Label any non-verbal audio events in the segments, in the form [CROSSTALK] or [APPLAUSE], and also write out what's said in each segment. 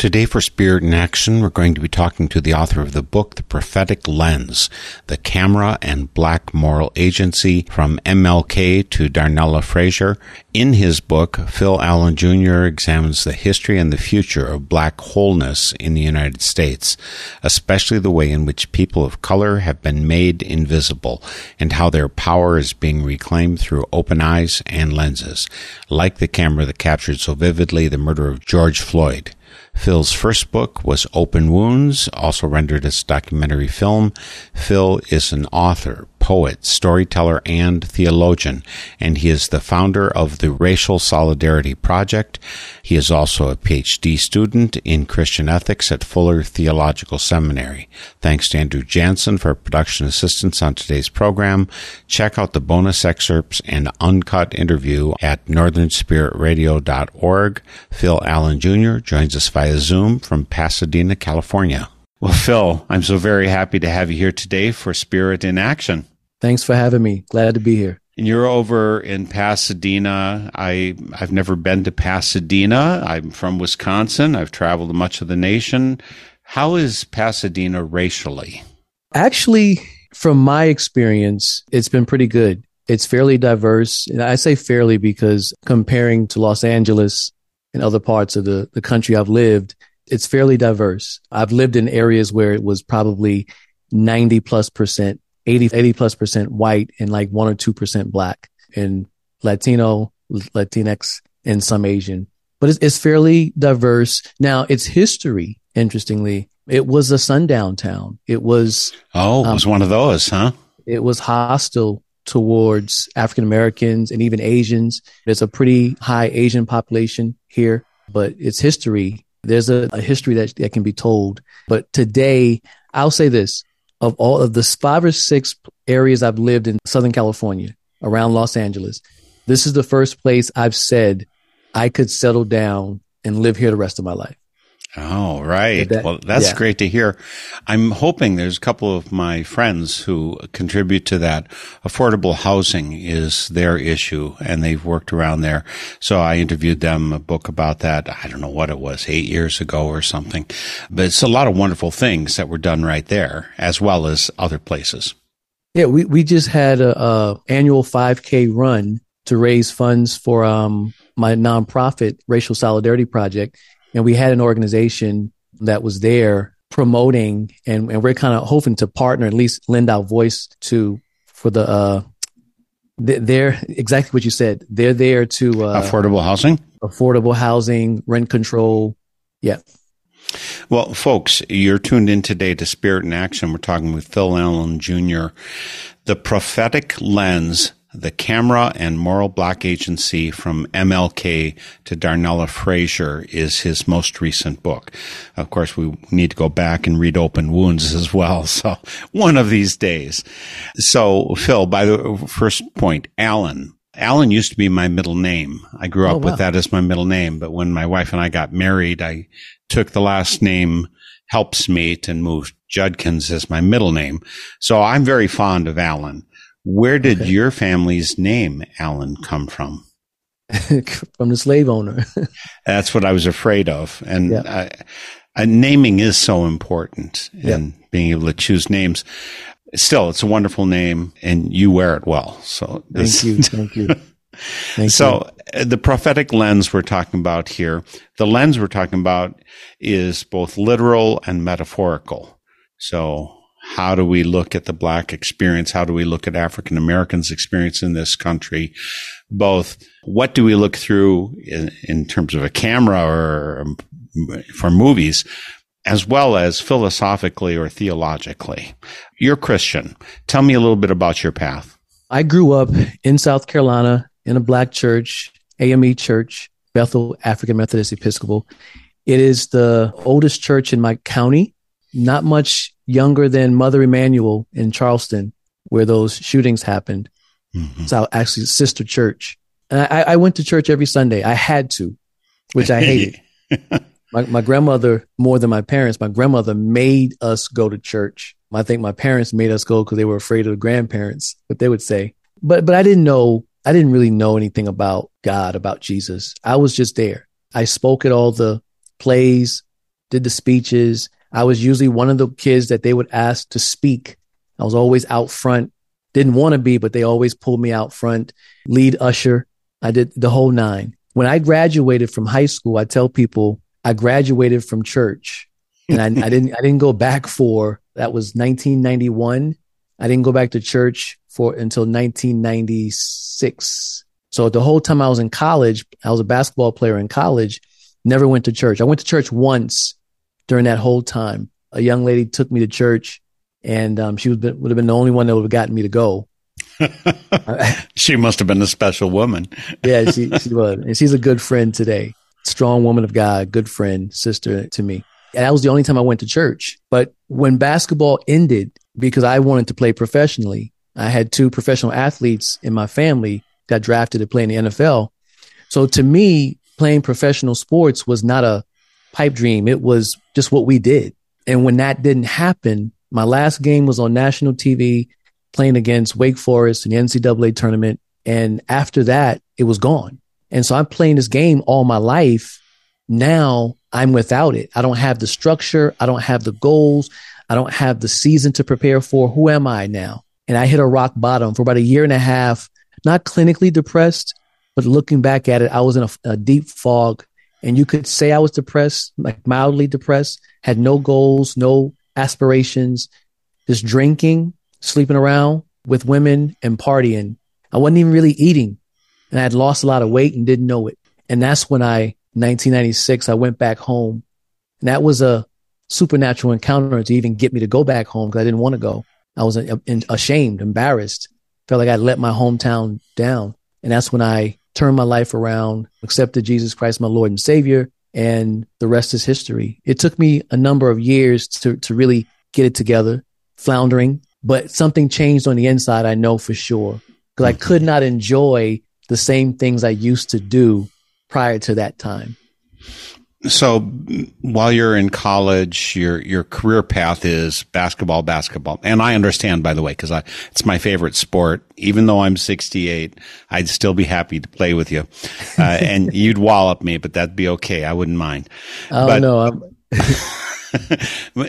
Today, for Spirit in Action, we're going to be talking to the author of the book, The Prophetic Lens The Camera and Black Moral Agency from MLK to Darnella Frazier. In his book, Phil Allen Jr. examines the history and the future of black wholeness in the United States, especially the way in which people of color have been made invisible and how their power is being reclaimed through open eyes and lenses, like the camera that captured so vividly the murder of George Floyd. Phil's first book was Open Wounds, also rendered as documentary film. Phil is an author, poet, storyteller, and theologian, and he is the founder of the Racial Solidarity Project. He is also a PhD student in Christian ethics at Fuller Theological Seminary. Thanks to Andrew Jansen for production assistance on today's program. Check out the bonus excerpts and uncut interview at northernspiritradio.org. Phil Allen Jr. joins us via Zoom from Pasadena, California. Well, Phil, I'm so very happy to have you here today for Spirit in Action. Thanks for having me. Glad to be here. And you're over in Pasadena. I I've never been to Pasadena. I'm from Wisconsin. I've traveled much of the nation. How is Pasadena racially? Actually, from my experience, it's been pretty good. It's fairly diverse. And I say fairly because comparing to Los Angeles and other parts of the, the country I've lived, it's fairly diverse. I've lived in areas where it was probably 90 plus percent 80, 80 plus percent white and like one or 2% black and Latino, Latinx and some Asian, but it's, it's fairly diverse. Now its history, interestingly, it was a sundown town. It was, Oh, it was um, one of those, huh? It was hostile towards African Americans and even Asians. There's a pretty high Asian population here, but its history, there's a, a history that, that can be told. But today, I'll say this of all of the five or six areas I've lived in Southern California around Los Angeles, this is the first place I've said I could settle down and live here the rest of my life. Oh, right. That, well, that's yeah. great to hear. I'm hoping there's a couple of my friends who contribute to that. Affordable housing is their issue and they've worked around there. So I interviewed them a book about that. I don't know what it was, eight years ago or something, but it's a lot of wonderful things that were done right there as well as other places. Yeah. We, we just had a, a annual 5k run to raise funds for, um, my nonprofit racial solidarity project and we had an organization that was there promoting and, and we're kind of hoping to partner at least lend our voice to for the uh they're exactly what you said they're there to uh, affordable housing affordable housing rent control yeah well, folks, you're tuned in today to Spirit in Action. We're talking with Phil Allen Jr. The prophetic lens the Camera and Moral Black Agency from MLK to Darnella Frazier is his most recent book. Of course, we need to go back and read Open Wounds as well. [LAUGHS] So one of these days. So Phil, by the first point, Allen, Allen used to be my middle name. I grew oh, up oh, wow. with that as my middle name. But when my wife and I got married, I took the last name Helpsmeet and moved Judkins as my middle name. So I'm very fond of Allen. Where did okay. your family's name, Allen, come from? [LAUGHS] from the slave owner. [LAUGHS] That's what I was afraid of. And yeah. uh, naming is so important and being able to choose names. Still, it's a wonderful name and you wear it well. So thank you. Thank you. [LAUGHS] Thank so you. Uh, the prophetic lens we're talking about here, the lens we're talking about is both literal and metaphorical. So how do we look at the black experience? How do we look at African Americans' experience in this country? Both, what do we look through in, in terms of a camera or um, for movies, as well as philosophically or theologically? You're Christian. Tell me a little bit about your path. I grew up in South Carolina in a black church, AME church, Bethel African Methodist Episcopal. It is the oldest church in my county. Not much younger than Mother Emanuel in Charleston, where those shootings happened. Mm-hmm. Our actually sister church. And I, I went to church every Sunday. I had to, which I hated. [LAUGHS] my, my grandmother, more than my parents, my grandmother made us go to church. I think my parents made us go because they were afraid of the grandparents, what they would say. But but I didn't know I didn't really know anything about God, about Jesus. I was just there. I spoke at all the plays, did the speeches. I was usually one of the kids that they would ask to speak. I was always out front. Didn't want to be, but they always pulled me out front. Lead usher. I did the whole nine. When I graduated from high school, I tell people I graduated from church and I, I didn't, I didn't go back for, that was 1991. I didn't go back to church for until 1996. So the whole time I was in college, I was a basketball player in college, never went to church. I went to church once during that whole time. A young lady took me to church and um, she would, would have been the only one that would have gotten me to go. [LAUGHS] she must have been a special woman. [LAUGHS] yeah, she, she was. And she's a good friend today. Strong woman of God, good friend, sister to me. And that was the only time I went to church. But when basketball ended, because I wanted to play professionally, I had two professional athletes in my family got drafted to play in the NFL. So to me, playing professional sports was not a pipe dream. It was just what we did. And when that didn't happen, my last game was on national TV playing against Wake Forest in the NCAA tournament. And after that, it was gone. And so I'm playing this game all my life. Now I'm without it. I don't have the structure. I don't have the goals. I don't have the season to prepare for. Who am I now? And I hit a rock bottom for about a year and a half, not clinically depressed, but looking back at it, I was in a, a deep fog. And you could say I was depressed, like mildly depressed, had no goals, no aspirations, just drinking, sleeping around with women and partying. I wasn't even really eating and I had lost a lot of weight and didn't know it. And that's when I, 1996, I went back home and that was a supernatural encounter to even get me to go back home because I didn't want to go. I was uh, ashamed, embarrassed, felt like I let my hometown down. And that's when I turned my life around, accepted Jesus Christ, my Lord and Savior, and the rest is history. It took me a number of years to, to really get it together, floundering, but something changed on the inside, I know for sure, because I could not enjoy the same things I used to do prior to that time. So while you're in college, your your career path is basketball, basketball, and I understand, by the way, because I it's my favorite sport. Even though I'm 68, I'd still be happy to play with you, uh, [LAUGHS] and you'd wallop me, but that'd be okay. I wouldn't mind. Oh but, no!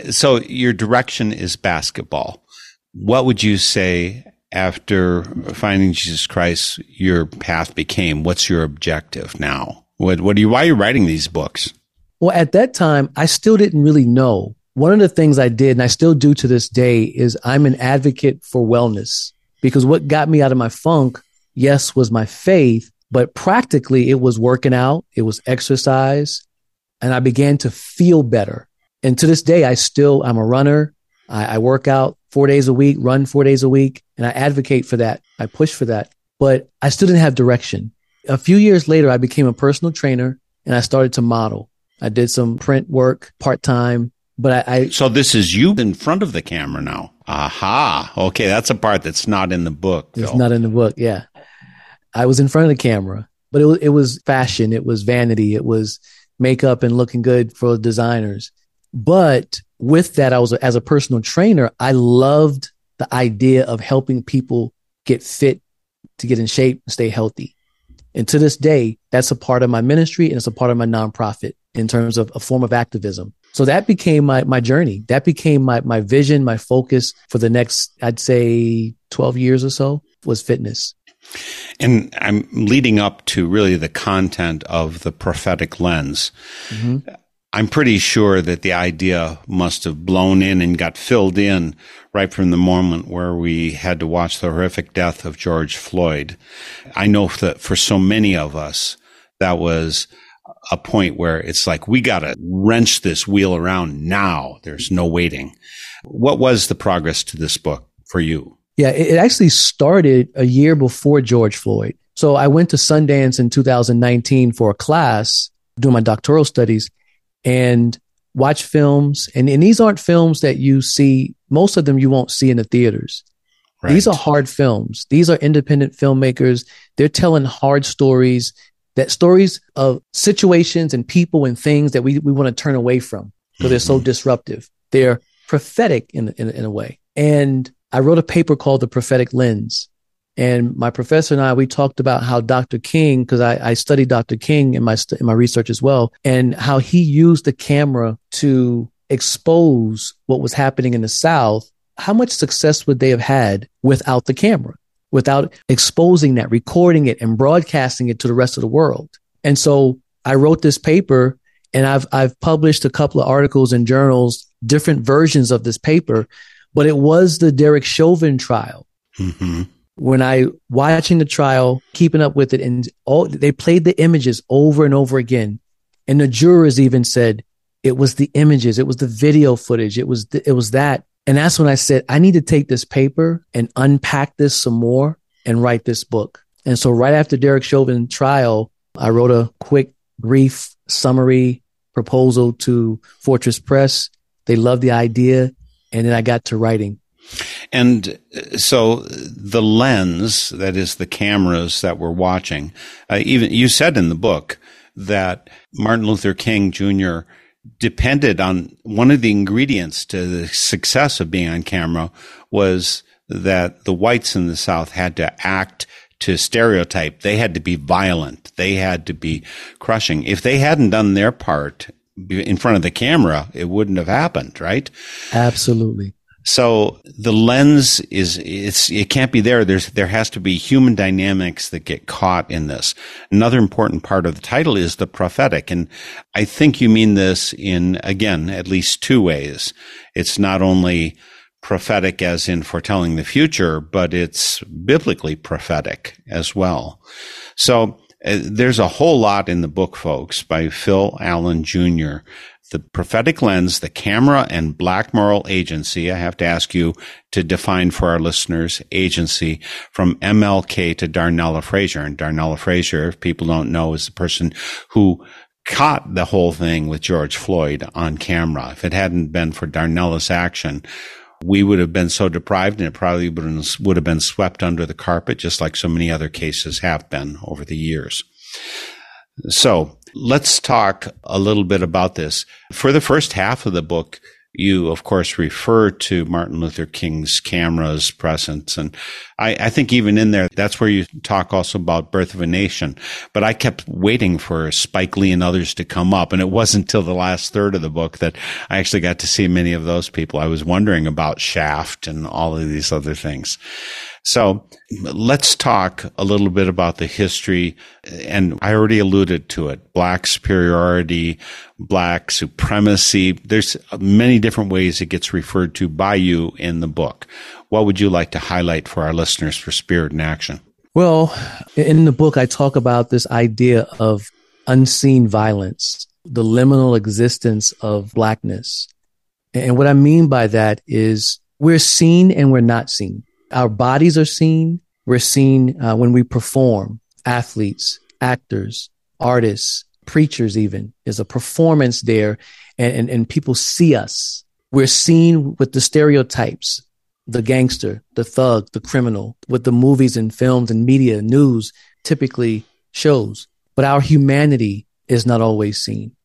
[LAUGHS] so your direction is basketball. What would you say after finding Jesus Christ? Your path became. What's your objective now? What What are you? Why are you writing these books? Well, at that time, I still didn't really know. One of the things I did, and I still do to this day, is I'm an advocate for wellness because what got me out of my funk, yes, was my faith, but practically it was working out, it was exercise, and I began to feel better. And to this day, I still, I'm a runner. I, I work out four days a week, run four days a week, and I advocate for that. I push for that, but I still didn't have direction. A few years later, I became a personal trainer and I started to model. I did some print work part time, but I, I, So this is you in front of the camera now. Aha. Okay. That's a part that's not in the book. It's not in the book. Yeah. I was in front of the camera, but it was, it was fashion. It was vanity. It was makeup and looking good for designers. But with that, I was as a personal trainer, I loved the idea of helping people get fit to get in shape and stay healthy. And to this day, that's a part of my ministry and it's a part of my nonprofit in terms of a form of activism. So that became my, my journey. That became my, my vision, my focus for the next, I'd say 12 years or so was fitness. And I'm leading up to really the content of the prophetic lens. Mm-hmm. I'm pretty sure that the idea must have blown in and got filled in right from the moment where we had to watch the horrific death of George Floyd. I know that for so many of us, that was a point where it's like, we got to wrench this wheel around now. There's no waiting. What was the progress to this book for you? Yeah, it actually started a year before George Floyd. So I went to Sundance in 2019 for a class doing my doctoral studies and watch films. And, and these aren't films that you see, most of them you won't see in the theaters. Right. These are hard films. These are independent filmmakers. They're telling hard stories, that stories of situations and people and things that we, we want to turn away from because they're so mm-hmm. disruptive. They're prophetic in, in, in a way. And I wrote a paper called The Prophetic Lens. And my professor and I, we talked about how Dr. King, because I, I, studied Dr. King in my, in my research as well, and how he used the camera to expose what was happening in the South. How much success would they have had without the camera, without exposing that, recording it, and broadcasting it to the rest of the world? And so I wrote this paper and I've, I've published a couple of articles in journals, different versions of this paper, but it was the Derek Chauvin trial. Mm-hmm. When I watching the trial, keeping up with it, and all they played the images over and over again, and the jurors even said it was the images, it was the video footage, it was it was that, and that's when I said I need to take this paper and unpack this some more and write this book. And so right after Derek Chauvin trial, I wrote a quick, brief summary proposal to Fortress Press. They loved the idea and then I got to writing. And uh, so the lens, that is the cameras that we're watching, uh, even you said in the book that Martin Luther King Jr. depended on one of the ingredients to the success of being on camera was that the whites in the South had to act to stereotype. They had to be violent. They had to be crushing. If they hadn't done their part in front of the camera, it wouldn't have happened, right? Absolutely. So the lens is it's it can't be there. There's there has to be human dynamics that get caught in this. Another important part of the title is the prophetic, and I think you mean this in again at least two ways. It's not only prophetic as in foretelling the future, but it's biblically prophetic as well. So uh, there's a whole lot in the book, folks, by Phil Allen Jr. The prophetic lens, the camera and black moral agency. I have to ask you to define for our listeners agency from MLK to Darnella Frazier. And Darnella Frazier, if people don't know, is the person who caught the whole thing with George Floyd on camera. If it hadn't been for Darnella's action, we would have been so deprived and it probably would have been swept under the carpet, just like so many other cases have been over the years. So let's talk a little bit about this. For the first half of the book, you, of course, refer to Martin Luther King's cameras presence. And I, I, think even in there, that's where you talk also about Birth of a Nation. But I kept waiting for Spike Lee and others to come up. And it wasn't until the last third of the book that I actually got to see many of those people. I was wondering about Shaft and all of these other things. So let's talk a little bit about the history. And I already alluded to it. Black superiority, black supremacy. There's many different ways it gets referred to by you in the book. What would you like to highlight for our listeners for Spirit in Action? Well, in the book, I talk about this idea of unseen violence, the liminal existence of blackness. And what I mean by that is we're seen and we're not seen. Our bodies are seen. We're seen uh, when we perform, athletes, actors, artists, preachers, even. There's a performance there, and, and, and people see us. We're seen with the stereotypes the gangster, the thug, the criminal, what the movies and films and media, news typically shows. But our humanity is not always seen.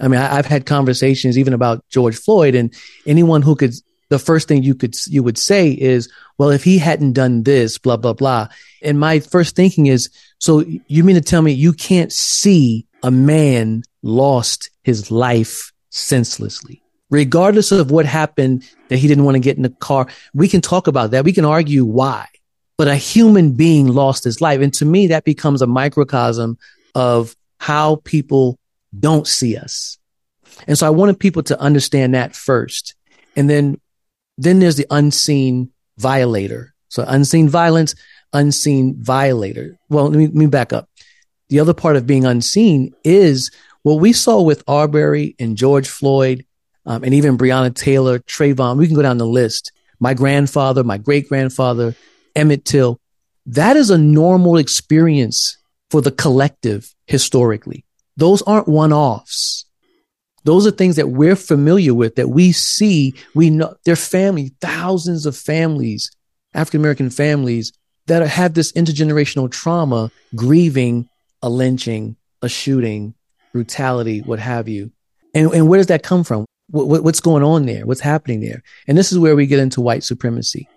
I mean, I, have had conversations even about George Floyd, and anyone who could the first thing you could you would say is, well, if he hadn't done this, blah blah blah. And my first thinking is, so you mean to tell me you can't see a man lost his life senselessly, regardless of what happened that he didn't want to get in the car. We can talk about that. We can argue why, but a human being lost his life, and to me that becomes a microcosm of how people don't see us. And so I wanted people to understand that first. And then then there's the unseen violator. So unseen violence, unseen violator. Well, let me, let me back up. The other part of being unseen is what we saw with Arbery and George Floyd, um, and even Breonna Taylor, Trayvon. We can go down the list. My grandfather, my great grandfather, Emmett Till. That is a normal experience for the collective historically. Those aren't one offs. Those are things that we're familiar with, that we see, we know their family, thousands of families African American families that have this intergenerational trauma, grieving a lynching, a shooting, brutality, what have you. And, and where does that come from? What, what's going on there? What's happening there? And this is where we get into white supremacy.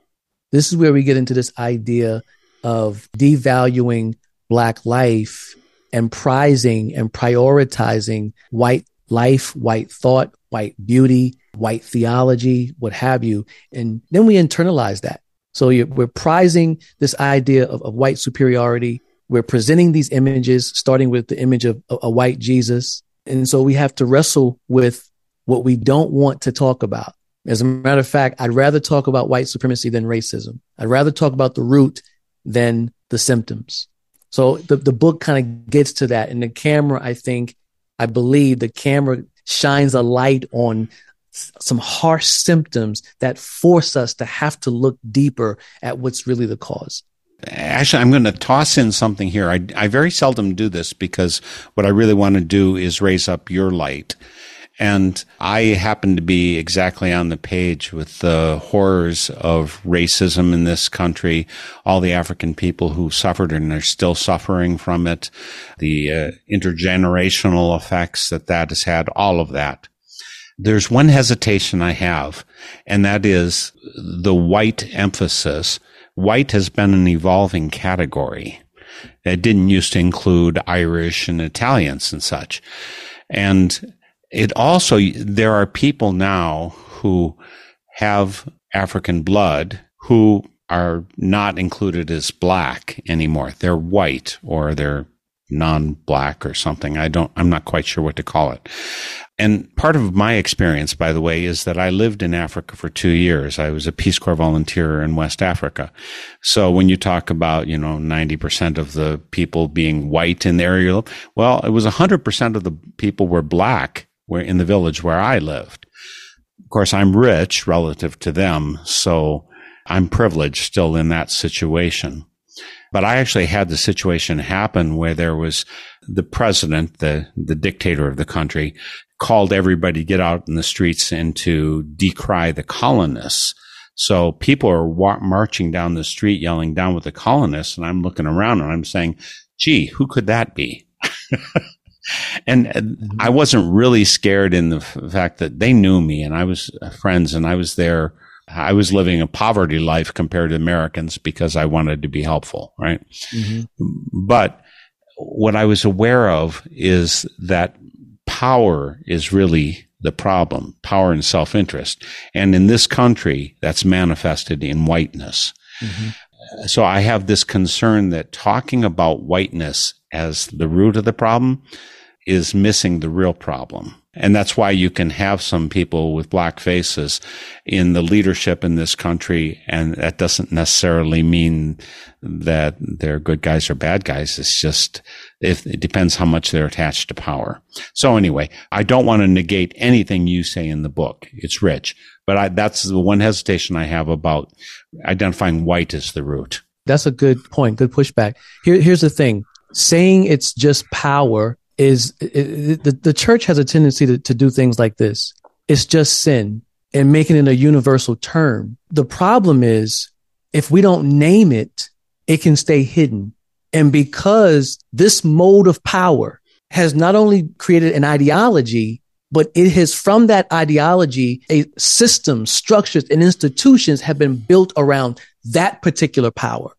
This is where we get into this idea of devaluing Black life and prizing and prioritizing white life, white thought, white beauty, white theology, what have you. And then we internalize that. So we're prizing this idea of, of, white superiority. We're presenting these images, starting with the image of a, white Jesus. And so we have to wrestle with what we don't want to talk about. As a matter of fact, I'd rather talk about white supremacy than racism. I'd rather talk about the root than the symptoms. So the, the book kind of gets to that. And the camera, I think, I believe the camera shines a light on some harsh symptoms that force us to have to look deeper at what's really the cause. Actually, I'm going to toss in something here. I, I very seldom do this because what I really want to do is raise up your light and I happen to be exactly on the page with the horrors of racism in this country, all the African people who suffered and are still suffering from it, the uh, intergenerational effects that that has had, all of that. There's one hesitation I have, and that is the white emphasis. White has been an evolving category. It didn't used to include Irish and Italians and such. And it also, there are people now who have African blood who are not included as black anymore. They're white or they're non-black or something. I don't, I'm not quite sure what to call it. And part of my experience, by the way, is that I lived in Africa for two years. I was a Peace Corps volunteer in West Africa. So when you talk about, you know, 90% of the people being white in the area, well, it was 100% of the people were black where in the village where I lived. Of course, I'm rich relative to them, so I'm privileged still in that situation. But I actually had the situation happen where there was the president, the, the dictator of the country, called everybody to get out in the streets and to decry the colonists. So people are wa- marching down the street yelling down with the colonists. And I'm looking around and I'm saying, gee, who could that be? [LAUGHS] and mm-hmm. I wasn't really scared in the f- fact that they knew me and I was uh, friends and I was there. I was living a poverty life compared to Americans because I wanted to be helpful, right? Mm-hmm. But what I was aware of is that power is really the problem, power and self-interest. And in this country, that's manifested in whiteness. Mm-hmm. So I have this concern that talking about whiteness as the root of the problem is missing the real problem. And that's why you can have some people with black faces in the leadership in this country. And that doesn't necessarily mean that they're good guys or bad guys. It's just, if, it depends how much they're attached to power. So anyway, I don't want to negate anything you say in the book. It's rich, but I, that's the one hesitation I have about identifying white as the root. That's a good point. Good pushback. Here, here's the thing saying it's just power is it, the, the church has a tendency to, to do things like this. It's just sin and making it a universal term. The problem is if we don't name it, it can stay hidden. And because this mode of power has not only created an ideology, but it has from that ideology, a system, structures and institutions have been built around that particular power.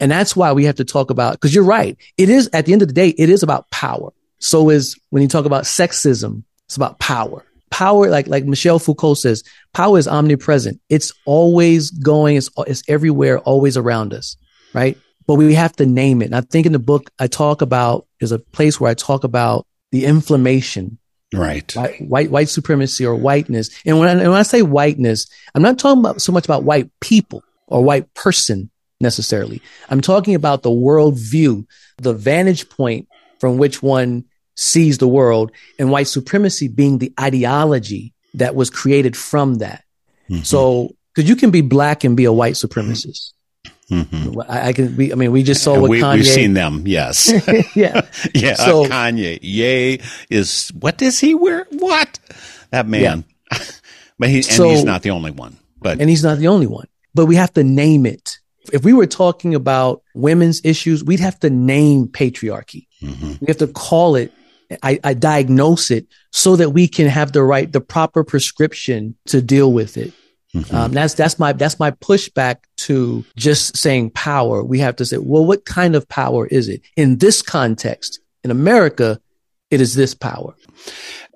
And that's why we have to talk about, because you're right. It is at the end of the day, it is about power. So is when you talk about sexism, it's about power. Power, like, like Michel Foucault says, power is omnipresent. It's always going. It's, it's everywhere, always around us. Right. But we have to name it. And I think in the book, I talk about, there's a place where I talk about the inflammation Right. White, white, white supremacy or whiteness. And when I, when I say whiteness, I'm not talking about so much about white people or white person necessarily. I'm talking about the worldview, the vantage point from which one sees the world, and white supremacy being the ideology that was created from that. Mm-hmm. So, because you can be black and be a white supremacist. Mm-hmm. I, I, can be. I mean, we just saw what we, Kanye. We've seen them. Yes. [LAUGHS] yeah. [LAUGHS] yeah. So, Kanye. Yay is what does he wear? What that man? Yeah. [LAUGHS] but he and so, he's not the only one. But and he's not the only one. but we have to name it. If we were talking about women's issues, we'd have to name patriarchy. Mm-hmm. We have to call it, I, I diagnose it so that we can have the right, the proper prescription to deal with it. Mm-hmm. Um, that's that's my that's my pushback to just saying power. We have to say, well, what kind of power is it in this context? In America, it is this power.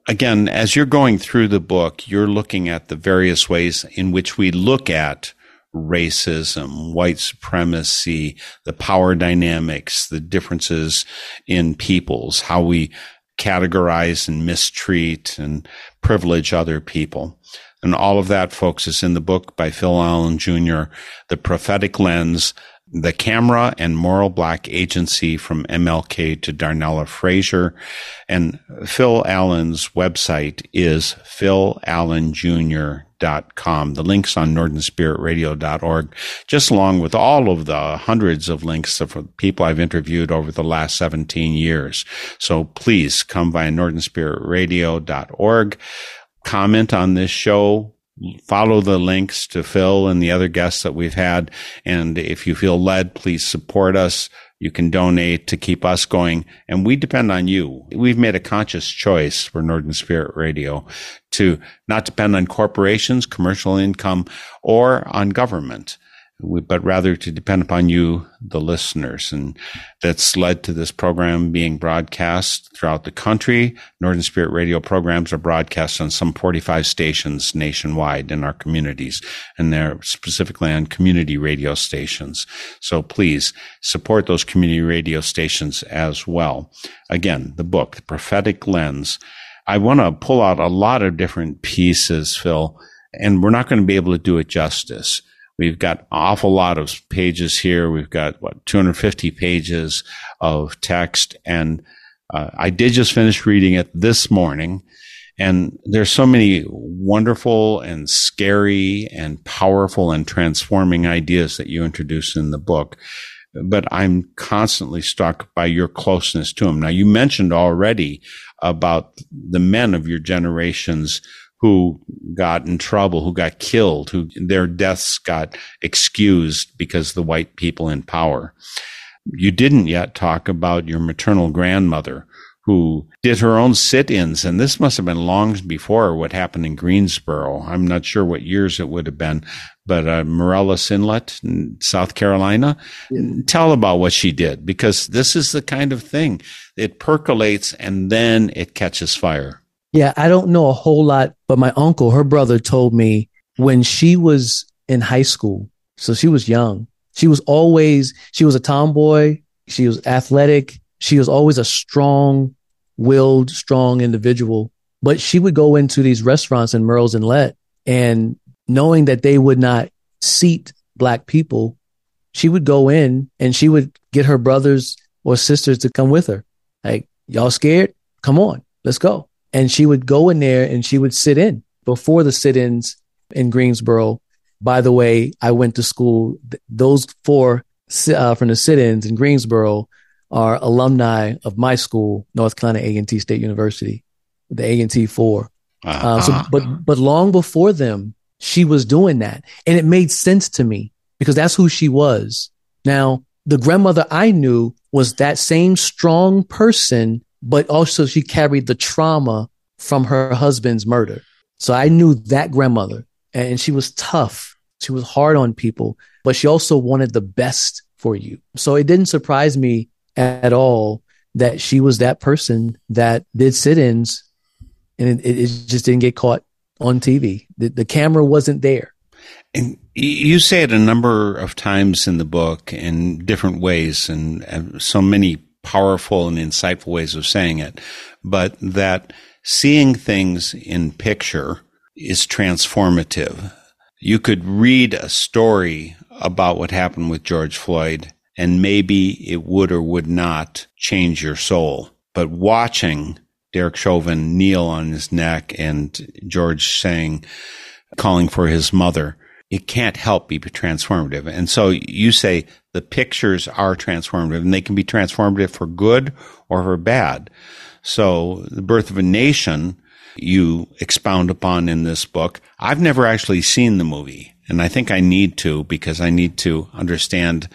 Again, as you're going through the book, you're looking at the various ways in which we look at racism, white supremacy, the power dynamics, the differences in peoples, how we categorize and mistreat and privilege other people. And all of that, folks, is in the book by Phil Allen Jr., The Prophetic Lens, The Camera and Moral Black Agency from MLK to Darnella Frazier. And Phil Allen's website is philallenjr.com. The links on northernspiritradio.org, just along with all of the hundreds of links of people I've interviewed over the last 17 years. So please come by northernspiritradio.org comment on this show, follow the links to Phil and the other guests that we've had. And if you feel led, please support us. You can donate to keep us going. And we depend on you. We've made a conscious choice for Northern Spirit Radio to not depend on corporations, commercial income, or on government but rather to depend upon you, the listeners. And that's led to this program being broadcast throughout the country. Northern Spirit radio programs are broadcast on some 45 stations nationwide in our communities, and they're specifically on community radio stations. So please support those community radio stations as well. Again, the book, The Prophetic Lens. I want to pull out a lot of different pieces, Phil, and we're not going to be able to do it justice We've got awful lot of pages here. We've got what 250 pages of text, and uh, I did just finish reading it this morning. And there's so many wonderful and scary and powerful and transforming ideas that you introduce in the book. But I'm constantly struck by your closeness to them. Now, you mentioned already about the men of your generations who got in trouble, who got killed, who their deaths got excused because the white people in power. You didn't yet talk about your maternal grandmother who did her own sit-ins, and this must have been long before what happened in Greensboro. I'm not sure what years it would have been, but uh, Inlet, South Carolina. Tell about what she did, because this is the kind of thing it percolates and then it catches fire. Yeah, I don't know a whole lot, but my uncle, her brother, told me when she was in high school, so she was young, she was always, she was a tomboy, she was athletic, she was always a strong willed, strong individual. But she would go into these restaurants in Murrells Inlet and knowing that they would not seat black people, she would go in and she would get her brothers or sisters to come with her. Like, y'all scared? Come on, let's go. And she would go in there and she would sit in before the sit ins in Greensboro. By the way, I went to school. Those four uh, from the sit ins in Greensboro are alumni of my school, North Carolina A&T State University, the A&T 4. Uh-huh. Uh, so, but, but long before them, she was doing that. And it made sense to me because that's who she was. Now, the grandmother I knew was that same strong person but also she carried the trauma from her husband's murder. So I knew that grandmother and she was tough. She was hard on people, but she also wanted the best for you. So it didn't surprise me at all that she was that person that did sit ins and it, it, just didn't get caught on TV. The, the camera wasn't there. And you say it a number of times in the book in different ways, and, and so many powerful and insightful ways of saying it, but that seeing things in picture is transformative. You could read a story about what happened with George Floyd and maybe it would or would not change your soul. But watching Derek Chauvin kneel on his neck and George saying, calling for his mother, it can't help be transformative. And so you say the pictures are transformative and they can be transformative for good or for bad. So the birth of a nation you expound upon in this book. I've never actually seen the movie, and I think I need to because I need to understand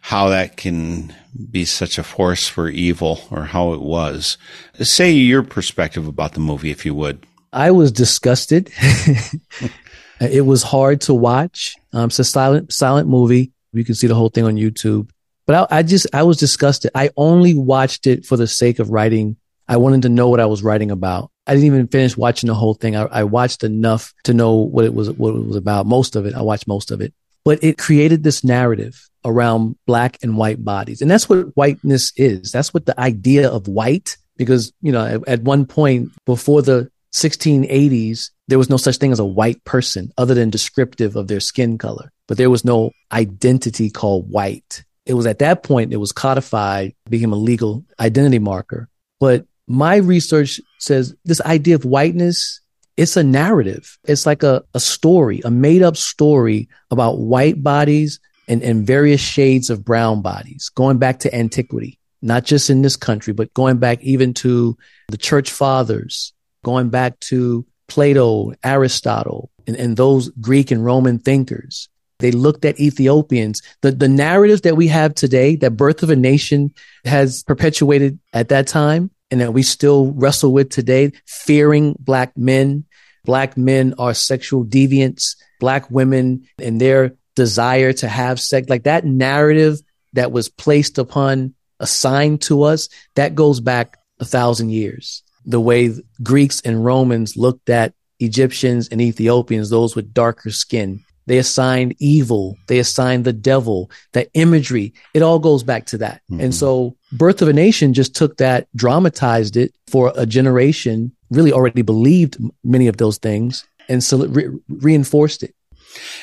how that can be such a force for evil or how it was. Say your perspective about the movie, if you would. I was disgusted. [LAUGHS] it was hard to watch. Um, it's a silent, silent movie. You can see the whole thing on YouTube. But I, I just, I was disgusted. I only watched it for the sake of writing. I wanted to know what I was writing about. I didn't even finish watching the whole thing. I, I watched enough to know what it was, what it was about. Most of it, I watched most of it, but it created this narrative around black and white bodies. And that's what whiteness is. That's what the idea of white, because, you know, at, at one point before the 1680s, there was no such thing as a white person other than descriptive of their skin color, but there was no identity called white. It was at that point it was codified, became a legal identity marker. But my research says this idea of whiteness, it's a narrative. It's like a, a story, a made up story about white bodies and, and various shades of brown bodies, going back to antiquity, not just in this country, but going back even to the church fathers, going back to Plato, Aristotle, and, and those Greek and Roman thinkers. They looked at Ethiopians. The, the narrative that we have today, that Birth of a Nation has perpetuated at that time, and that we still wrestle with today, fearing black men. Black men are sexual deviants. Black women and their desire to have sex, like that narrative that was placed upon, assigned to us, that goes back a thousand years. The way Greeks and Romans looked at Egyptians and Ethiopians, those with darker skin, they assigned evil. They assigned the devil, that imagery. It all goes back to that. Mm-hmm. And so Birth of a Nation just took that, dramatized it for a generation, really already believed many of those things and so re- reinforced it.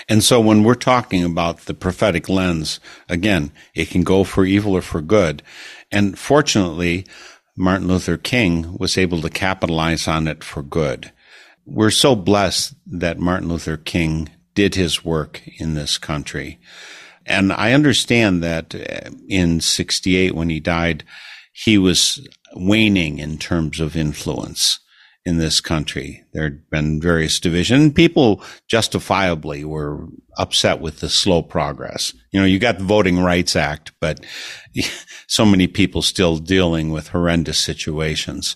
And so when we're talking about the prophetic lens, again, it can go for evil or for good. And fortunately, Martin Luther King was able to capitalize on it for good. We're so blessed that Martin Luther King did his work in this country. And I understand that uh, in 68, when he died, he was waning in terms of influence in this country. There had been various divisions. People justifiably were upset with the slow progress. You know, you got the Voting Rights Act, but [LAUGHS] so many people still dealing with horrendous situations.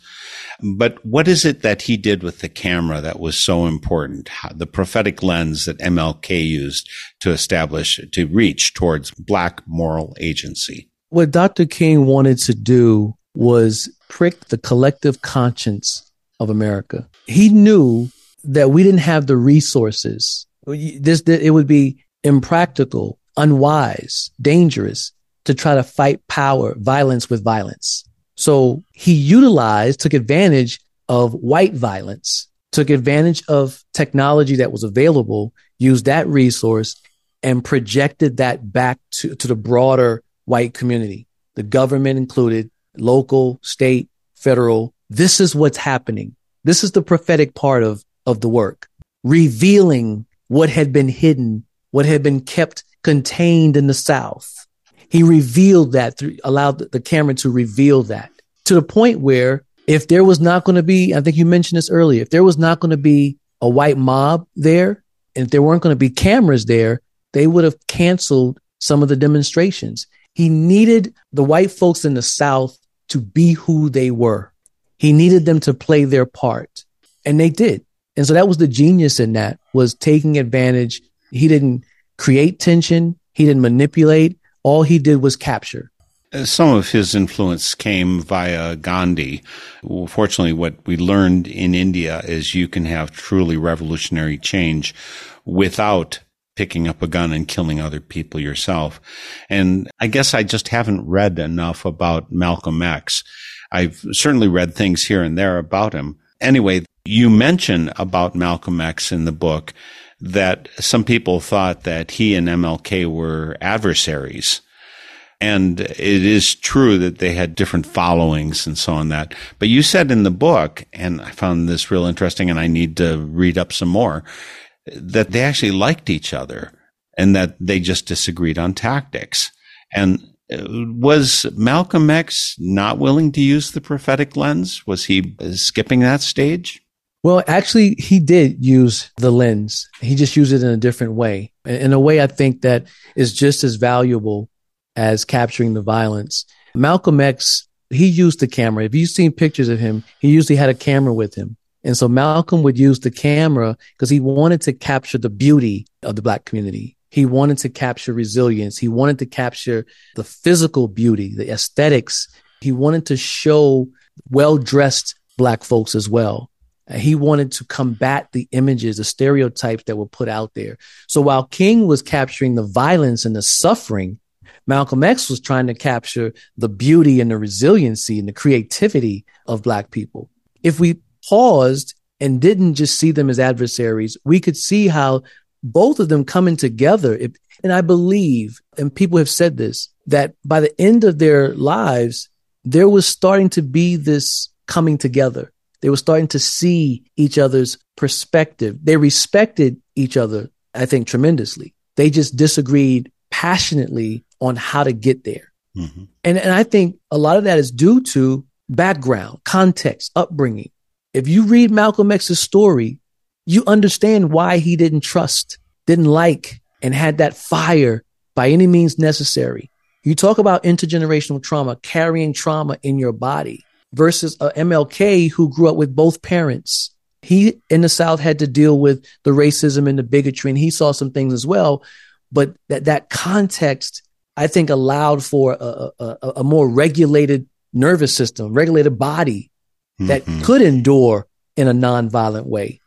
But what is it that he did with the camera that was so important? The prophetic lens that MLK used to establish, to reach towards black moral agency. What Dr. King wanted to do was prick the collective conscience of America. He knew that we didn't have the resources. This, it would be impractical, unwise, dangerous to try to fight power, violence with violence. So he utilized, took advantage of white violence, took advantage of technology that was available, used that resource and projected that back to, to the broader white community, the government included, local, state, federal. This is what's happening. This is the prophetic part of, of the work, revealing what had been hidden, what had been kept contained in the South. He revealed that through, allowed the camera to reveal that to the point where if there was not going to be, I think you mentioned this earlier, if there was not going to be a white mob there, and if there weren't going to be cameras there, they would have canceled some of the demonstrations. He needed the white folks in the South to be who they were. He needed them to play their part, and they did. And so that was the genius in that was taking advantage. He didn't create tension. He didn't manipulate. All he did was capture. Uh, some of his influence came via Gandhi. Fortunately, what we learned in India is you can have truly revolutionary change without picking up a gun and killing other people yourself. And I guess I just haven't read enough about Malcolm X. I've certainly read things here and there about him. Anyway, you mention about Malcolm X in the book that some people thought that he and MLK were adversaries and it is true that they had different followings and so on that. But you said in the book, and I found this real interesting and I need to read up some more, that they actually liked each other and that they just disagreed on tactics. And Uh, was Malcolm X not willing to use the prophetic lens? Was he skipping that stage? Well, actually, he did use the lens. He just used it in a different way, in a way I think that is just as valuable as capturing the violence. Malcolm X, he used the camera. If you've seen pictures of him, he usually had a camera with him. And so Malcolm would use the camera because he wanted to capture the beauty of the black community. He wanted to capture resilience. He wanted to capture the physical beauty, the aesthetics. He wanted to show well dressed black folks as well. He wanted to combat the images, the stereotypes that were put out there. So while King was capturing the violence and the suffering, Malcolm X was trying to capture the beauty and the resiliency and the creativity of Black people. If we paused and didn't just see them as adversaries, we could see how both of them coming together. and I believe, and people have said this, that by the end of their lives, there was starting to be this coming together. They were starting to see each other's perspective. They respected each other, I think, tremendously. They just disagreed passionately on how to get there. Mm-hmm. And, and I think a lot of that is due to background, context, upbringing. If you read Malcolm X's story, you understand why he didn't trust, didn't like, and had that fire by any means necessary. You talk about intergenerational trauma, carrying trauma in your body versus a MLK who grew up with both parents. He in the South had to deal with the racism and the bigotry, and he saw some things as well. But that that context, I think, allowed for a, a, a more regulated nervous system, regulated body that mm-hmm. could endure in a nonviolent way.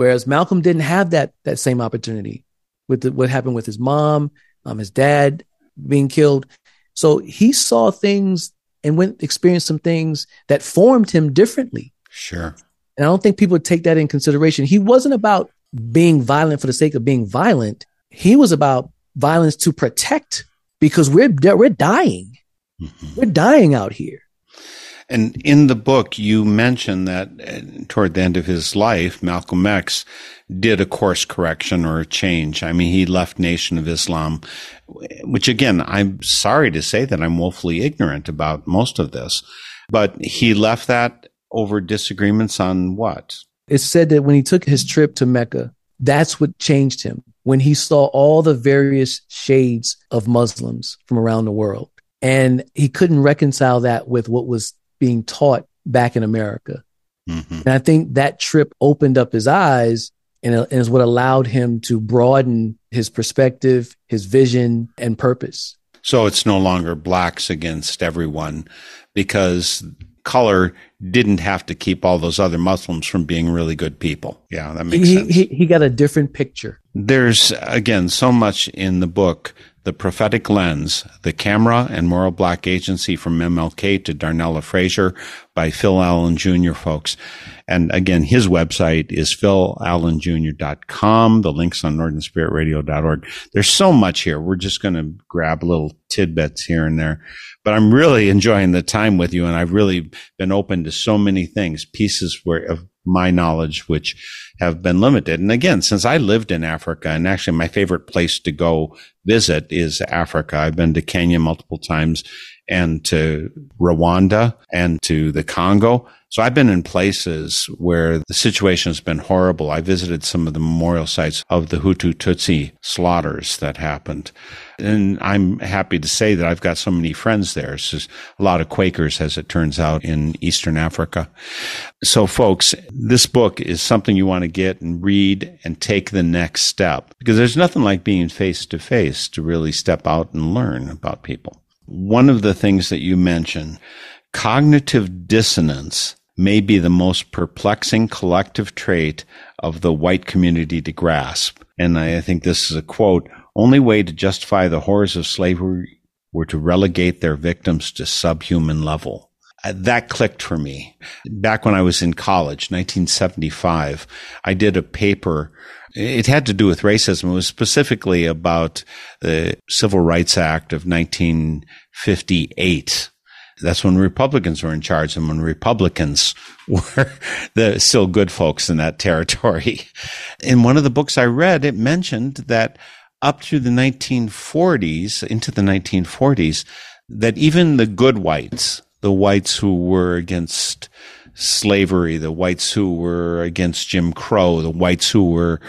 Whereas Malcolm didn't have that that same opportunity with the, what happened with his mom, um, his dad being killed. So he saw things and went experienced some things that formed him differently. Sure. And I don't think people would take that in consideration. He wasn't about being violent for the sake of being violent. He was about violence to protect because we're we're dying. Mm-hmm. We're dying out here. And in the book, you mention that uh, toward the end of his life, Malcolm X did a course correction or a change. I mean, he left Nation of Islam, which again, I'm sorry to say that I'm woefully ignorant about most of this, but he left that over disagreements on what? It's said that when he took his trip to Mecca, that's what changed him. When he saw all the various shades of Muslims from around the world. And he couldn't reconcile that with what was being taught back in America. Mm-hmm. And I think that trip opened up his eyes and, and is what allowed him to broaden his perspective, his vision, and purpose. So it's no longer blacks against everyone because color didn't have to keep all those other Muslims from being really good people. Yeah, that makes he, sense. He, he got a different picture. There's, again, so much in the book the Prophetic Lens, The Camera and Moral Black Agency from MLK to Darnella Frazier by Phil Allen Jr., folks. And again, his website is philallenjr.com. The link's on northernspiritradio.org. There's so much here. We're just going to grab little tidbits here and there. But I'm really enjoying the time with you, and I've really been open to so many things, pieces of my knowledge, which have been limited. And again, since I lived in Africa, and actually my favorite place to go visit is Africa. I've been to Kenya multiple times and to Rwanda and to the Congo. So I've been in places where the situation has been horrible. I visited some of the memorial sites of the Hutu Tutsi slaughters that happened. And I'm happy to say that I've got so many friends there. So a lot of Quakers, as it turns out, in Eastern Africa. So folks, this book is something you want to get and read and take the next step because there's nothing like being face to face to really step out and learn about people. One of the things that you mentioned, cognitive dissonance may be the most perplexing collective trait of the white community to grasp. And I think this is a quote only way to justify the horrors of slavery were to relegate their victims to subhuman level. Uh, that clicked for me. Back when I was in college, 1975, I did a paper. It had to do with racism. It was specifically about the Civil Rights Act of 1958 that's when Republicans were in charge and when Republicans [LAUGHS] were the still good folks in that territory. In one of the books I read, it mentioned that up to the 1940s, into the 1940s, that even the good whites, the whites who were against slavery, the whites who were against Jim Crow, the whites who were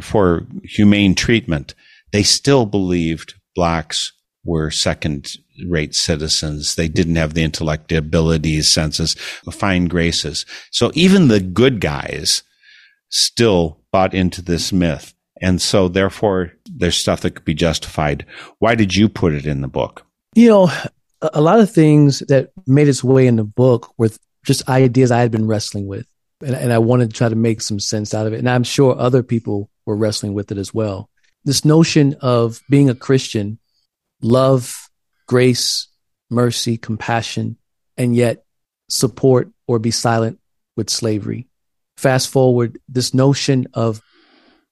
for humane treatment, they still believed blacks were second rate citizens. They didn't have the intellect, abilities, senses, fine graces. So even the good guys still bought into this myth. And so therefore there's stuff that could be justified. Why did you put it in the book? You know, a lot of things that made its way in the book were just ideas I had been wrestling with. And, and I wanted to try to make some sense out of it. And I'm sure other people were wrestling with it as well. This notion of being a Christian, love, grace, mercy, compassion, and yet support or be silent with slavery. Fast forward, this notion of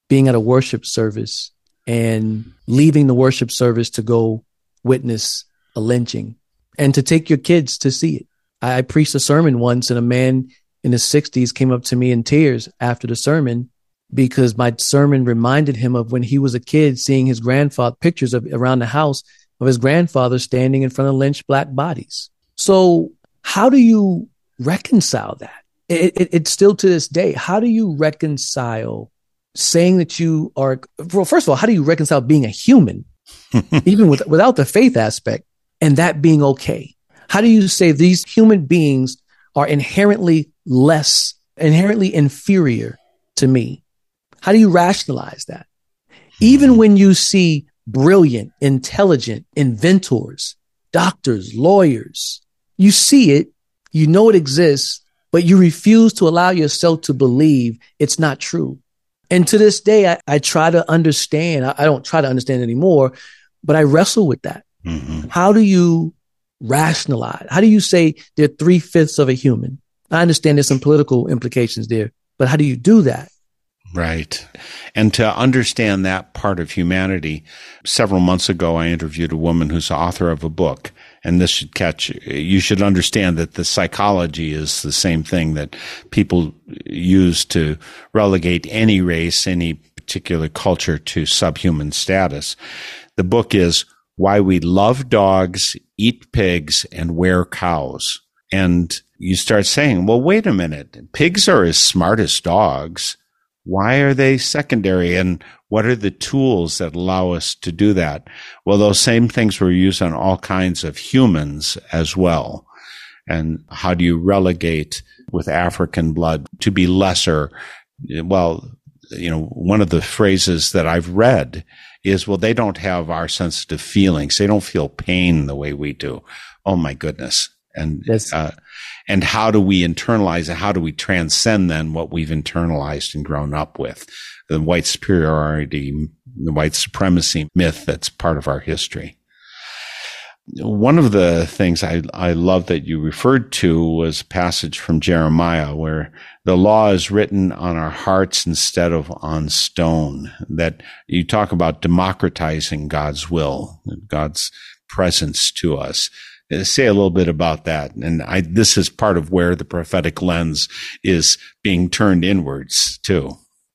being at a worship service and leaving the worship service to go witness a lynching and to take your kids to see it. I preached a sermon once and a man in his 60s came up to me in tears after the sermon because my sermon reminded him of when he was a kid seeing his grandfather pictures of around the house of his grandfather standing in front of lynched black bodies. So how do you reconcile that? It, it, it's still to this day. How do you reconcile saying that you are, well, first of all, how do you reconcile being a human, [LAUGHS] even with, without the faith aspect, and that being okay? How do you say these human beings are inherently less, inherently inferior to me? How do you rationalize that? Even when you see brilliant, intelligent inventors, doctors, lawyers, you see it, you know it exists, but you refuse to allow yourself to believe it's not true. And to this day, I, I try to understand. I, I, don't try to understand anymore, but I wrestle with that. Mm-hmm. How do you rationalize? How do you say they're three fifths of a human? I understand there's some political implications there, but how do you do that? Right. And to understand that part of humanity, several months ago, I interviewed a woman who's the author of a book. And this should catch, you should understand that the psychology is the same thing that people use to relegate any race, any particular culture to subhuman status. The book is Why We Love Dogs, Eat Pigs, and Wear Cows. And you start saying, well, wait a minute. Pigs are as smart as dogs why are they secondary and what are the tools that allow us to do that? Well, those same things were used on all kinds of humans as well. And how do you relegate with African blood to be lesser? Well, you know, one of the phrases that I've read is, well, they don't have our sensitive feelings. They don't feel pain the way we do. Oh my goodness. And, yes. uh, and how do we internalize it? How do we transcend then what we've internalized and grown up with? The white superiority, the white supremacy myth that's part of our history. One of the things I, I love that you referred to was a passage from Jeremiah where the law is written on our hearts instead of on stone. That you talk about democratizing God's will, God's presence to us. Uh, say a little bit about that. And I, this is part of where the prophetic lens is being turned inwards too.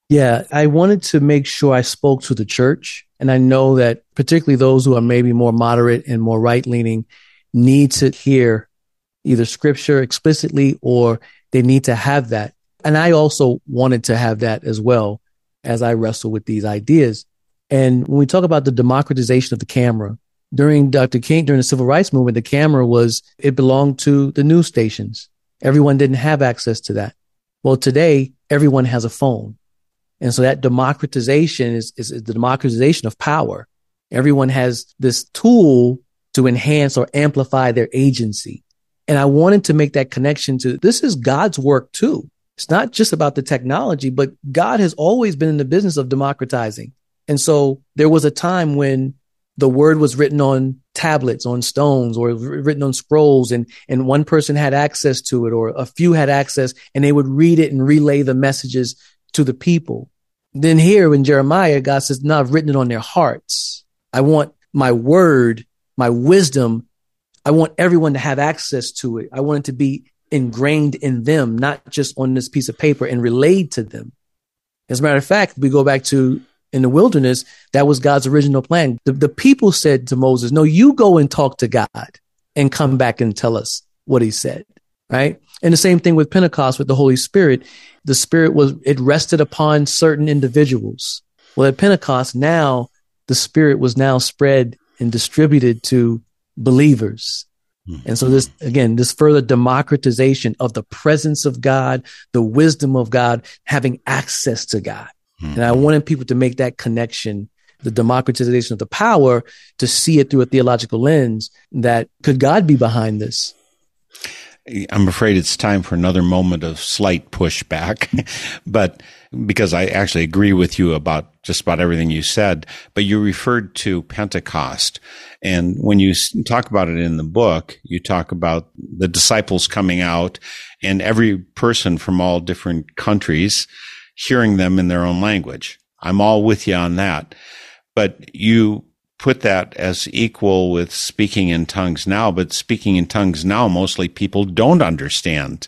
Yeah, I wanted to make sure I spoke to the church. And I know that particularly those who are maybe more moderate and more right leaning need to hear either scripture explicitly or they need to have that. And I also wanted to have that as well as I wrestle with these ideas. And when we talk about the democratization of the camera, during Dr. King, during the civil rights movement, the camera was, it belonged to the news stations. Everyone didn't have access to that. Well, today, everyone has a phone. And so that democratization is, is, is the democratization of power. Everyone has this tool to enhance or amplify their agency. And I wanted to make that connection to this is God's work too. It's not just about the technology, but God has always been in the business of democratizing. And so there was a time when the word was written on tablets, on stones, or written on scrolls, and, and one person had access to it, or a few had access, and they would read it and relay the messages to the people. Then here in Jeremiah, God says, No, I've written it on their hearts. I want my word, my wisdom, I want everyone to have access to it. I want it to be ingrained in them, not just on this piece of paper and relayed to them. As a matter of fact, we go back to in the wilderness, that was God's original plan. The, the people said to Moses, No, you go and talk to God and come back and tell us what he said. right? And the same thing with Pentecost with the Holy Spirit. The Spirit was, it rested upon certain individuals. Well, at Pentecost, now the Spirit was now spread and distributed to believers. Mm-hmm. And so this, again, this further democratization of the presence of God, the wisdom of God, having access to God. Mm-hmm. And I wanted people to make that connection, the democratization of the power to see it through a theological lens that could God be behind this? I'm afraid it's time for another moment of slight pushback, [LAUGHS] but because I actually agree with you about just about everything you said, but you referred to Pentecost. And when you talk about it in the book, you talk about the disciples coming out and every person from all different countries hearing them in their own language. I'm all with you on that. But you put that as equal with speaking in tongues now, but speaking in tongues now, mostly people don't understand.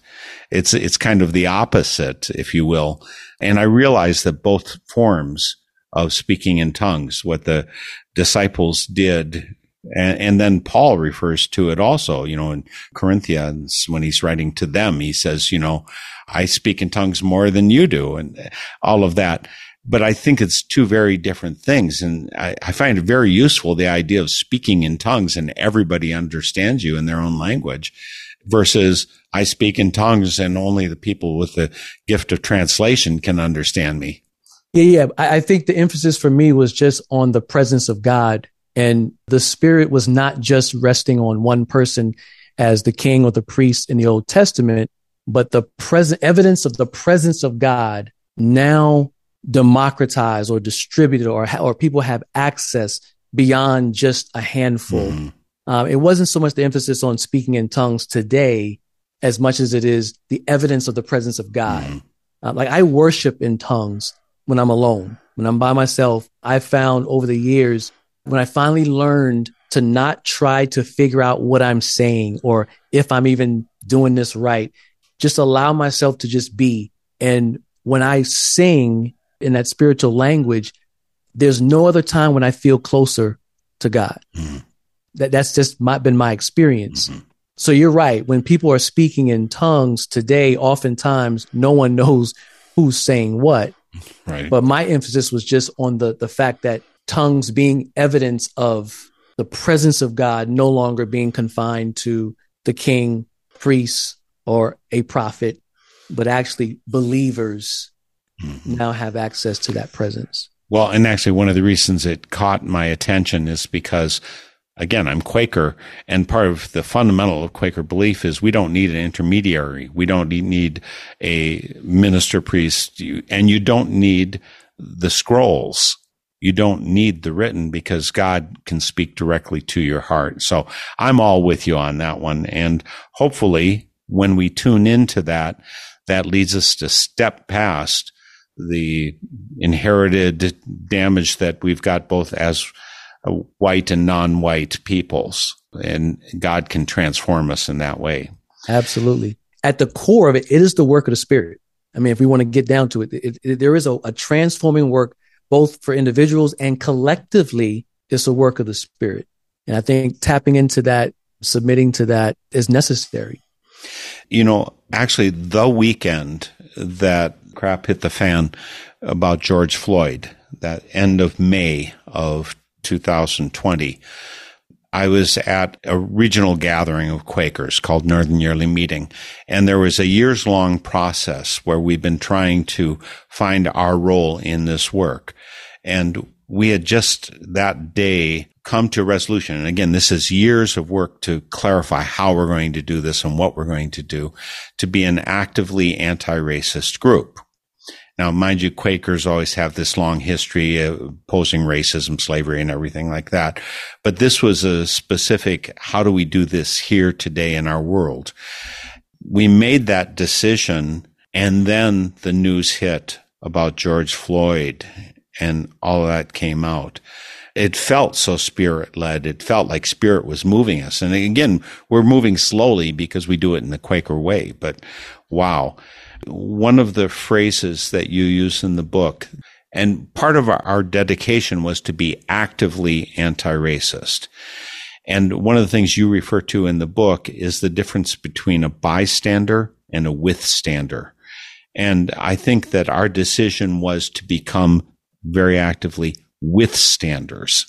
It's, it's kind of the opposite, if you will. And I realize that both forms of speaking in tongues, what the disciples did and, and, then Paul refers to it also, you know, in Corinthians, when he's writing to them, he says, you know, I speak in tongues more than you do and all of that but I think it's two very different things. And I, I, find it very useful, the idea of speaking in tongues and everybody understands you in their own language versus I speak in tongues and only the people with the gift of translation can understand me. Yeah, yeah. I, I think the emphasis for me was just on the presence of God and the spirit was not just resting on one person as the king or the priest in the Old Testament, but the present evidence of the presence of God now democratized or distributed or, or people have access beyond just a handful. Mm-hmm. Um, it wasn't so much the emphasis on speaking in tongues today as much as it is the evidence of the presence of God. Mm-hmm. Uh, like I worship in tongues when I'm alone, when I'm by myself. I found over the years when I finally learned to not try to figure out what I'm saying or if I'm even doing this right, just allow myself to just be. And when I sing, in that spiritual language, there's no other time when I feel closer to God. Mm-hmm. That that's just my, been my experience. Mm-hmm. So you're right. When people are speaking in tongues today, oftentimes no one knows who's saying what. Right. But my emphasis was just on the the fact that tongues being evidence of the presence of God, no longer being confined to the king, priests, or a prophet, but actually believers mm-hmm. now have access to that presence. Well, and actually, one of the reasons it caught my attention is because, again, I'm Quaker, and part of the fundamental of Quaker belief is we don't need an intermediary. We don't need a minister priest, and you don't need the scrolls. You don't need the written because God can speak directly to your heart. So I'm all with you on that one. And hopefully, when we tune into that, that leads us to step past the inherited damage that we've got both as uh, white and non-white peoples and God can transform us in that way. Absolutely. At the core of it, it is the work of the spirit. I mean, if we want to get down to it, it, it there is a, a transforming work both for individuals and collectively. It's a work of the spirit. And I think tapping into that, submitting to that is necessary. You know, actually the weekend that crap hit the fan about George Floyd, that end of May of 2020. I was at a regional gathering of Quakers called Northern Yearly Meeting. And there was a years long process where we've been trying to find our role in this work. And we had just that day come to a resolution. And again, this is years of work to clarify how we're going to do this and what we're going to do to be an actively anti-racist group. Now, mind you, Quakers always have this long history of opposing racism, slavery, and everything like that. But this was a specific, how do we do this here today in our world? We made that decision and then the news hit about George Floyd and all that came out. It felt so spirit led. It felt like spirit was moving us. And again, we're moving slowly because we do it in the Quaker way, but wow. One of the phrases that you use in the book, and part of our, our dedication was to be actively anti racist. And one of the things you refer to in the book is the difference between a bystander and a withstander. And I think that our decision was to become very actively withstanders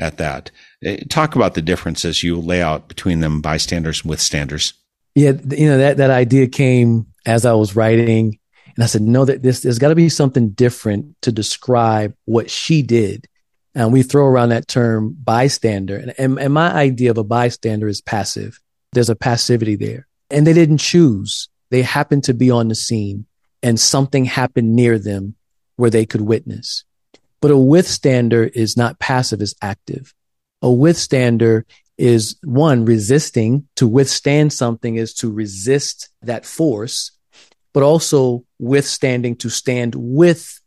at that. Eh, talk about the differences you lay out between them, bystanders and withstanders. Yeah, you know that that idea came as I was writing, and I said, no, that this there's got to be something different to describe what she did. And we throw around that term bystander, and, and, and my idea of a bystander is passive. There's a passivity there, and they didn't choose; they happened to be on the scene and something happened near them where they could witness. But a withstander is not passive, is active. A withstander is one resisting to withstand something is to resist that force, but also withstanding to stand with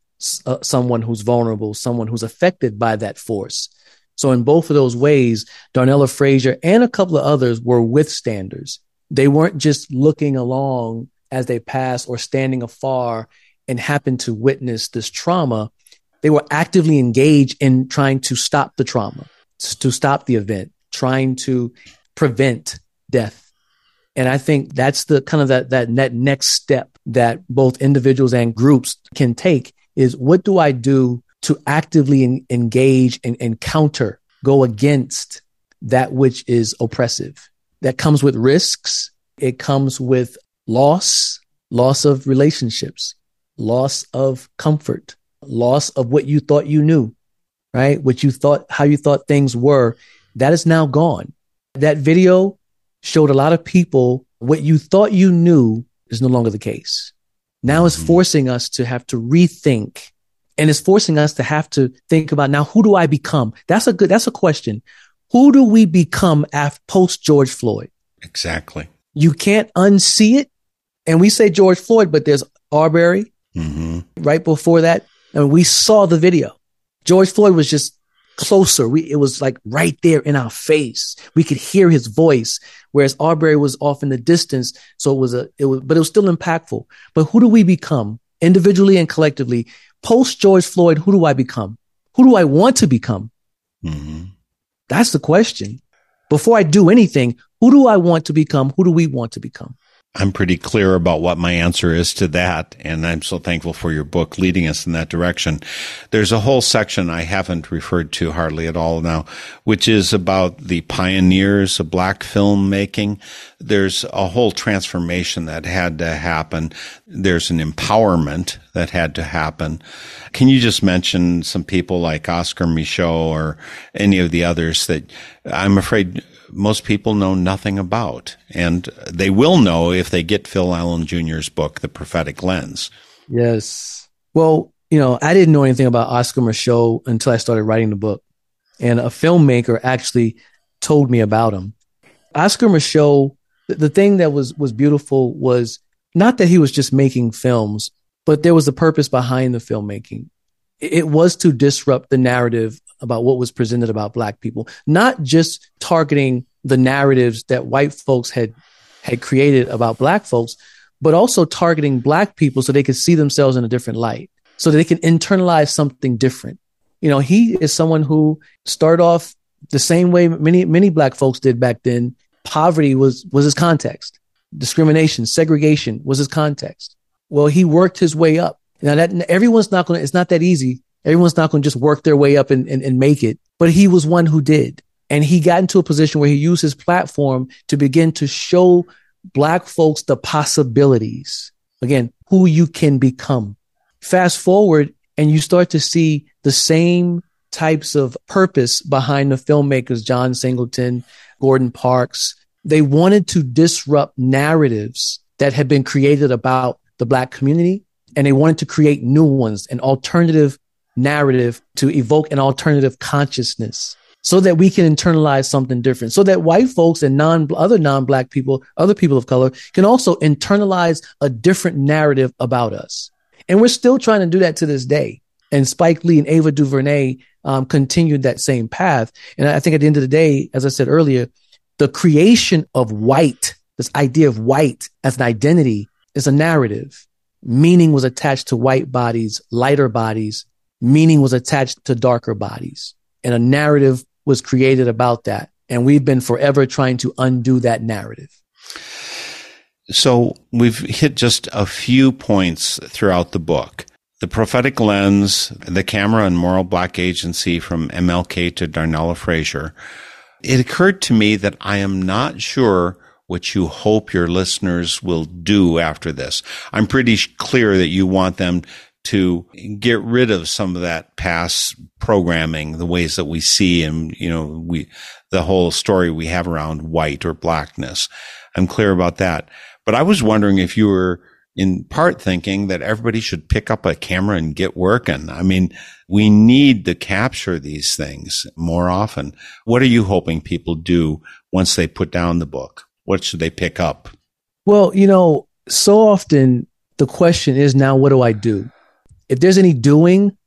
uh, someone who's vulnerable, someone who's affected by that force. So in both of those ways, Darnella Frazier and a couple of others were withstanders. They weren't just looking along as they pass or standing afar and happen to witness this trauma, they were actively engaged in trying to stop the trauma, to stop the event, trying to prevent death. And I think that's the kind of that, that, next step that both individuals and groups can take is what do I do to actively engage and, and counter, go against that which is oppressive? That comes with risks. It comes with loss, loss of relationships, loss of comfort, loss of what you thought you knew, right? What you thought, how you thought things were, that is now gone. That video showed a lot of people what you thought you knew is no longer the case. Now it's mm-hmm. forcing us to have to rethink and it's forcing us to have to think about now, who do I become? That's a good, that's a question. Who do we become after post George Floyd? Exactly. You can't unsee it and we say George Floyd, but there's Arbery mm-hmm. right before that. And we saw the video. George Floyd was just closer. We, it was like right there in our face. We could hear his voice, whereas Arbery was off in the distance. So it was a, it was, but it was still impactful. But who do we become individually and collectively? Post George Floyd, who do I become? Who do I want to become? Mm-hmm. That's the question. Before I do anything, who do I want to become? Who do we want to become? I'm pretty clear about what my answer is to that. And I'm so thankful for your book leading us in that direction. There's a whole section I haven't referred to hardly at all now, which is about the pioneers of black filmmaking. There's a whole transformation that had to happen. There's an empowerment that had to happen. Can you just mention some people like Oscar Micheaux or any of the others that I'm afraid most people know nothing about. And they will know if they get Phil Allen Jr.'s book, The Prophetic Lens. Yes. Well, you know, I didn't know anything about Oscar Micheaux until I started writing the book. And a filmmaker actually told me about him. Oscar Micheaux, the thing that was was beautiful was not that he was just making films, but there was a purpose behind the filmmaking. It was to disrupt the narrative about what was presented about black people, not just targeting the narratives that white folks had had created about black folks, but also targeting black people so they could see themselves in a different light, so that they can internalize something different. You know, he is someone who started off the same way many many black folks did back then. Poverty was was his context. Discrimination, segregation was his context. Well, he worked his way up. Now that everyone's not going to, it's not that easy Everyone's not going to just work their way up and, and, and make it, but he was one who did. And he got into a position where he used his platform to begin to show black folks the possibilities. Again, who you can become. Fast forward and you start to see the same types of purpose behind the filmmakers, John Singleton, Gordon Parks. They wanted to disrupt narratives that had been created about the black community and they wanted to create new ones, an alternative narrative to evoke an alternative consciousness so that we can internalize something different. So that white folks and non other non-black people other people of color can also internalize a different narrative about us. And we're still trying to do that to this day. And spike lee and ava duvernay um, continued that same path. And i think at the end of the day as i said earlier the creation of white this idea of white as an identity is a narrative. Meaning was attached to white bodies lighter bodies meaning was attached to darker bodies and a narrative was created about that. And we've been forever trying to undo that narrative. So we've hit just a few points throughout the book. The prophetic lens, the camera and moral black agency from MLK to Darnella Frazier. It occurred to me that I am not sure what you hope your listeners will do after this. I'm pretty clear that you want them to get rid of some of that past programming, the ways that we see and, you know, we, the whole story we have around white or blackness. I'm clear about that. But I was wondering if you were in part thinking that everybody should pick up a camera and get working. I mean, we need to capture these things more often. What are you hoping people do once they put down the book? What should they pick up? Well, you know, so often the question is now, what do I do? If there's any doing,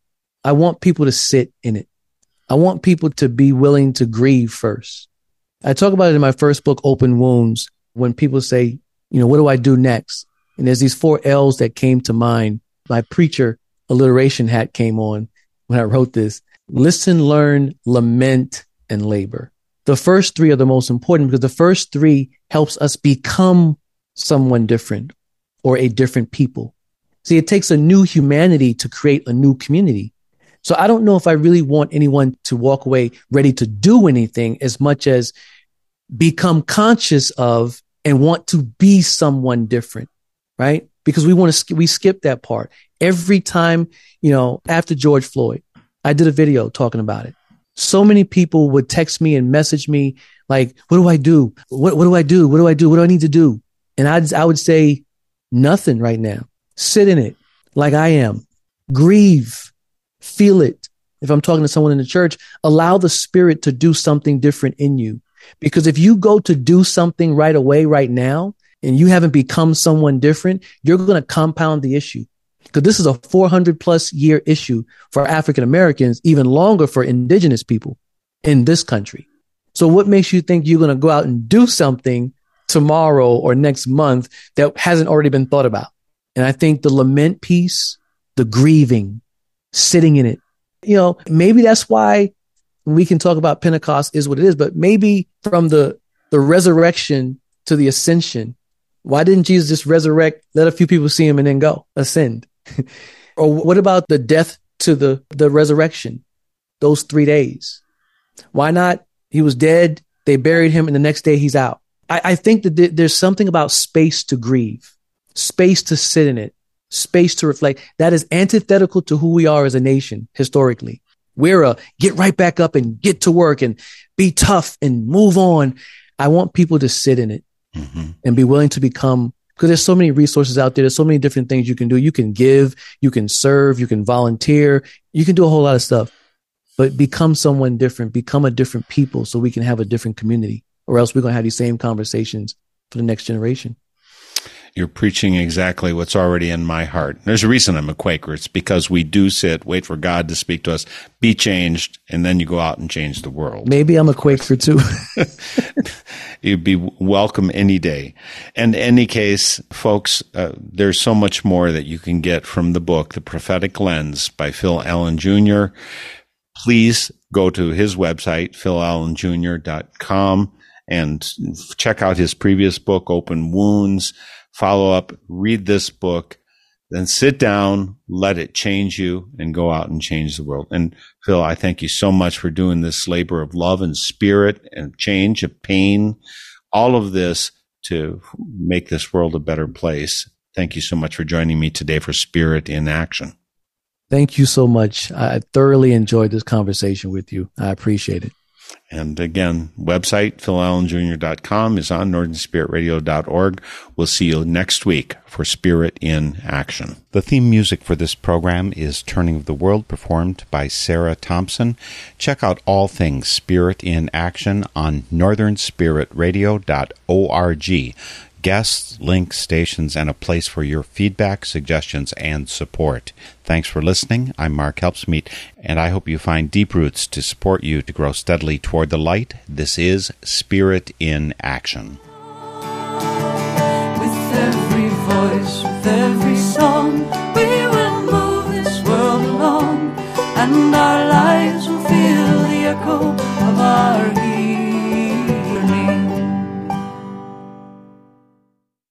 I want people to sit in it. I want people to be willing to grieve first. I talk about it in my first book, Open Wounds, when people say, you know, what do I do next? And there's these four L's that came to mind. My preacher alliteration hat came on when I wrote this. Listen, learn, lament, and labor. The first three are the most important because the first three helps us become someone different or a different people. See, it takes a new humanity to create a new community. So I don't know if I really want anyone to walk away ready to do anything as much as become conscious of and want to be someone different, right? Because we want to, we skip that part. Every time, you know, after George Floyd, I did a video talking about it. So many people would text me and message me like, what do I do? What, what do I do? What do I do? What do I need to do? And I, I would say nothing right now. Sit in it like I am. Grieve. Feel it. If I'm talking to someone in the church, allow the spirit to do something different in you. Because if you go to do something right away, right now, and you haven't become someone different, you're going to compound the issue. Because this is a 400 plus year issue for African Americans, even longer for indigenous people in this country. So what makes you think you're going to go out and do something tomorrow or next month that hasn't already been thought about? And I think the lament piece, the grieving, sitting in it, you know, maybe that's why we can talk about Pentecost is what it is, but maybe from the, the resurrection to the ascension, why didn't Jesus just resurrect, let a few people see him and then go ascend? [LAUGHS] or what about the death to the, the resurrection? Those three days. Why not? He was dead. They buried him and the next day he's out. I, I think that there's something about space to grieve, space to sit in it, space to reflect. That is antithetical to who we are as a nation historically. We're a get right back up and get to work and be tough and move on. I want people to sit in it mm-hmm. and be willing to become because there's so many resources out there. There's so many different things you can do. You can give, you can serve, you can volunteer, you can do a whole lot of stuff, but become someone different, become a different people so we can have a different community or else we're going to have these same conversations for the next generation you're preaching exactly what's already in my heart. There's a reason I'm a Quaker. It's because we do sit, wait for God to speak to us, be changed, and then you go out and change the world. Maybe I'm a Quaker too. [LAUGHS] [LAUGHS] You'd be welcome any day. And in any case, folks, uh, there's so much more that you can get from the book, The Prophetic Lens by Phil Allen Jr. Please go to his website, philallenjr.com and check out his previous book, Open Wounds follow up, read this book, then sit down, let it change you and go out and change the world. And Phil, I thank you so much for doing this labor of love and spirit and change of pain, all of this to make this world a better place. Thank you so much for joining me today for Spirit in Action. Thank you so much. I thoroughly enjoyed this conversation with you. I appreciate it. And again, website, philallenjr.com is on northernspiritradio.org. We'll see you next week for Spirit in Action. The theme music for this program is Turning of the World, performed by Sara Thomsen. Check out all things Spirit in Action on northernspiritradio.org guests, links, stations, and a place for your feedback, suggestions, and support. Thanks for listening. I'm Mark Helpsmeet, and I hope you find deep roots to support you to grow steadily toward the light. This is Spirit in Action. With every voice, with every song, we will move this world along, and our lives will feel the echo of our